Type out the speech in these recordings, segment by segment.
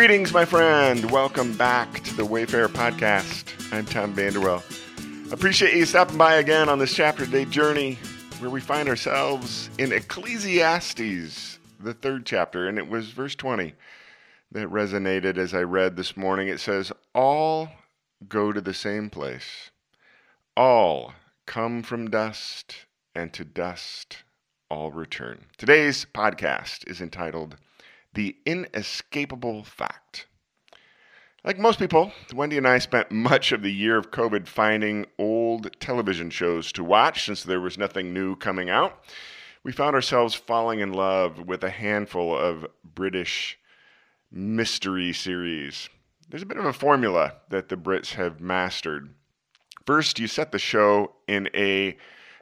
Greetings, my friend. Welcome back to the Wayfarer Podcast. I'm Tom Vanderwell. Appreciate you stopping by again on this chapter day journey where we find ourselves in Ecclesiastes, the third chapter, and it was verse 20 that resonated as I read this morning. It says, All go to the same place, all come from dust, and to dust all return. Today's podcast is entitled The Inescapable Fact. Like most people, Wendy and I spent much of the year of COVID finding old television shows to watch since there was nothing new coming out. We found ourselves falling in love with a handful of British mystery series. There's a bit of a formula that the Brits have mastered. First, you set the show in a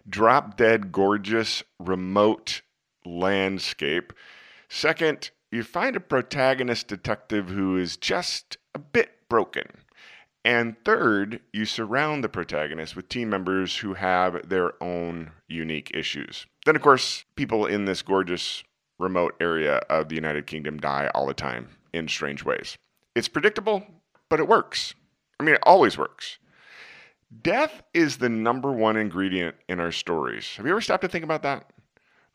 drop dead gorgeous remote landscape. Second, you find a protagonist detective who is just a bit broken. And third, you surround the protagonist with team members who have their own unique issues. Then, of course, people in this gorgeous remote area of the United Kingdom die all the time in strange ways. It's predictable, but it works. I mean, it always works. Death is the number one ingredient in our stories. Have you ever stopped to think about that?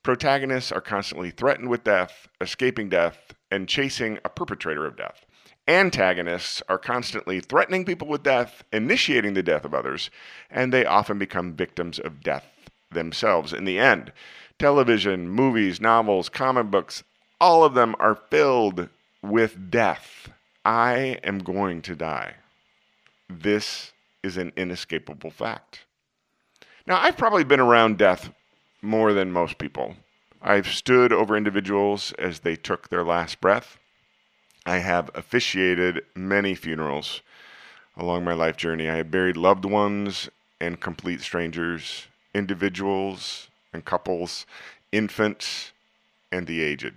Protagonists are constantly threatened with death, escaping death, and chasing a perpetrator of death. Antagonists are constantly threatening people with death, initiating the death of others, and they often become victims of death themselves in the end. Television, movies, novels, comic books, all of them are filled with death. I am going to die. This is an inescapable fact. Now, I've probably been around death more than most people. I've stood over individuals as they took their last breath. I have officiated many funerals along my life journey. I have buried loved ones and complete strangers, individuals and couples, infants and the aged.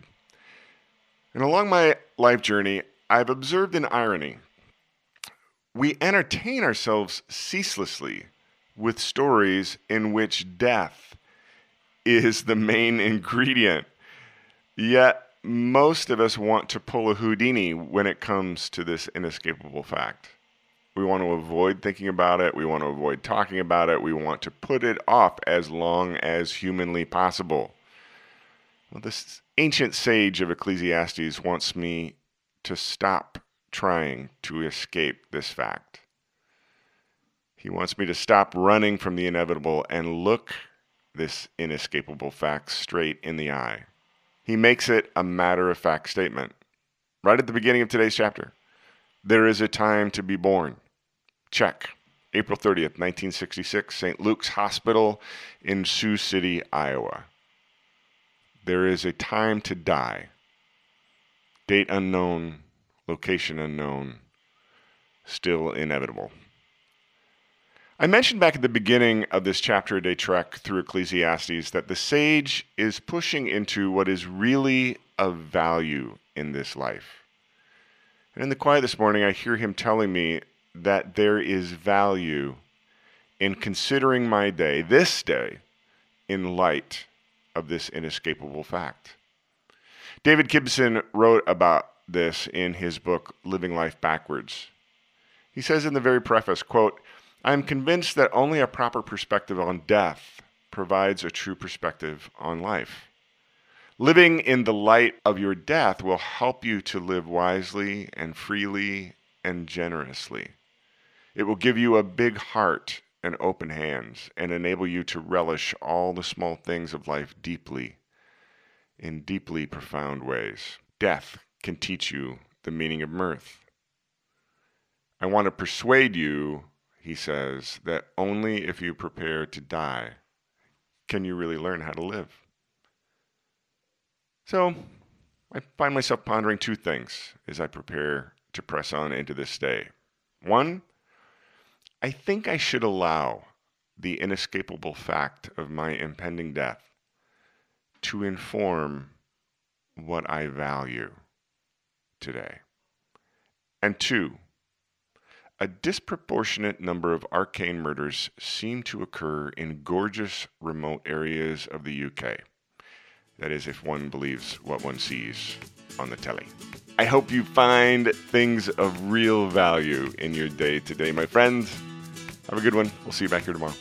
And along my life journey, I've observed an irony. We entertain ourselves ceaselessly with stories in which death is the main ingredient. Yet most of us want to pull a Houdini when it comes to this inescapable fact. We want to avoid thinking about it. We want to avoid talking about it. We want to put it off as long as humanly possible. Well, this ancient sage of Ecclesiastes wants me to stop trying to escape this fact. He wants me to stop running from the inevitable and look this inescapable fact straight in the eye. He makes it a matter of fact statement. Right at the beginning of today's chapter, there is a time to be born. Check. April 30th, 1966, St. Luke's Hospital in Sioux City, Iowa. There is a time to die. Date unknown, location unknown, still inevitable. I mentioned back at the beginning of this chapter a day trek through Ecclesiastes that the sage is pushing into what is really of value in this life. And in the quiet this morning, I hear him telling me that there is value in considering my day, this day, in light of this inescapable fact. David Gibson wrote about this in his book, Living Life Backwards. He says in the very preface, quote, I am convinced that only a proper perspective on death provides a true perspective on life. Living in the light of your death will help you to live wisely and freely and generously. It will give you a big heart and open hands and enable you to relish all the small things of life deeply, in deeply profound ways. Death can teach you the meaning of mirth. I want to persuade you he says that only if you prepare to die can you really learn how to live. So I find myself pondering two things as I prepare to press on into this day. One, I think I should allow the inescapable fact of my impending death to inform what I value today. And two, a disproportionate number of arcane murders seem to occur in gorgeous remote areas of the UK. That is, if one believes what one sees on the telly. I hope you find things of real value in your day today, my friends. Have a good one. We'll see you back here tomorrow.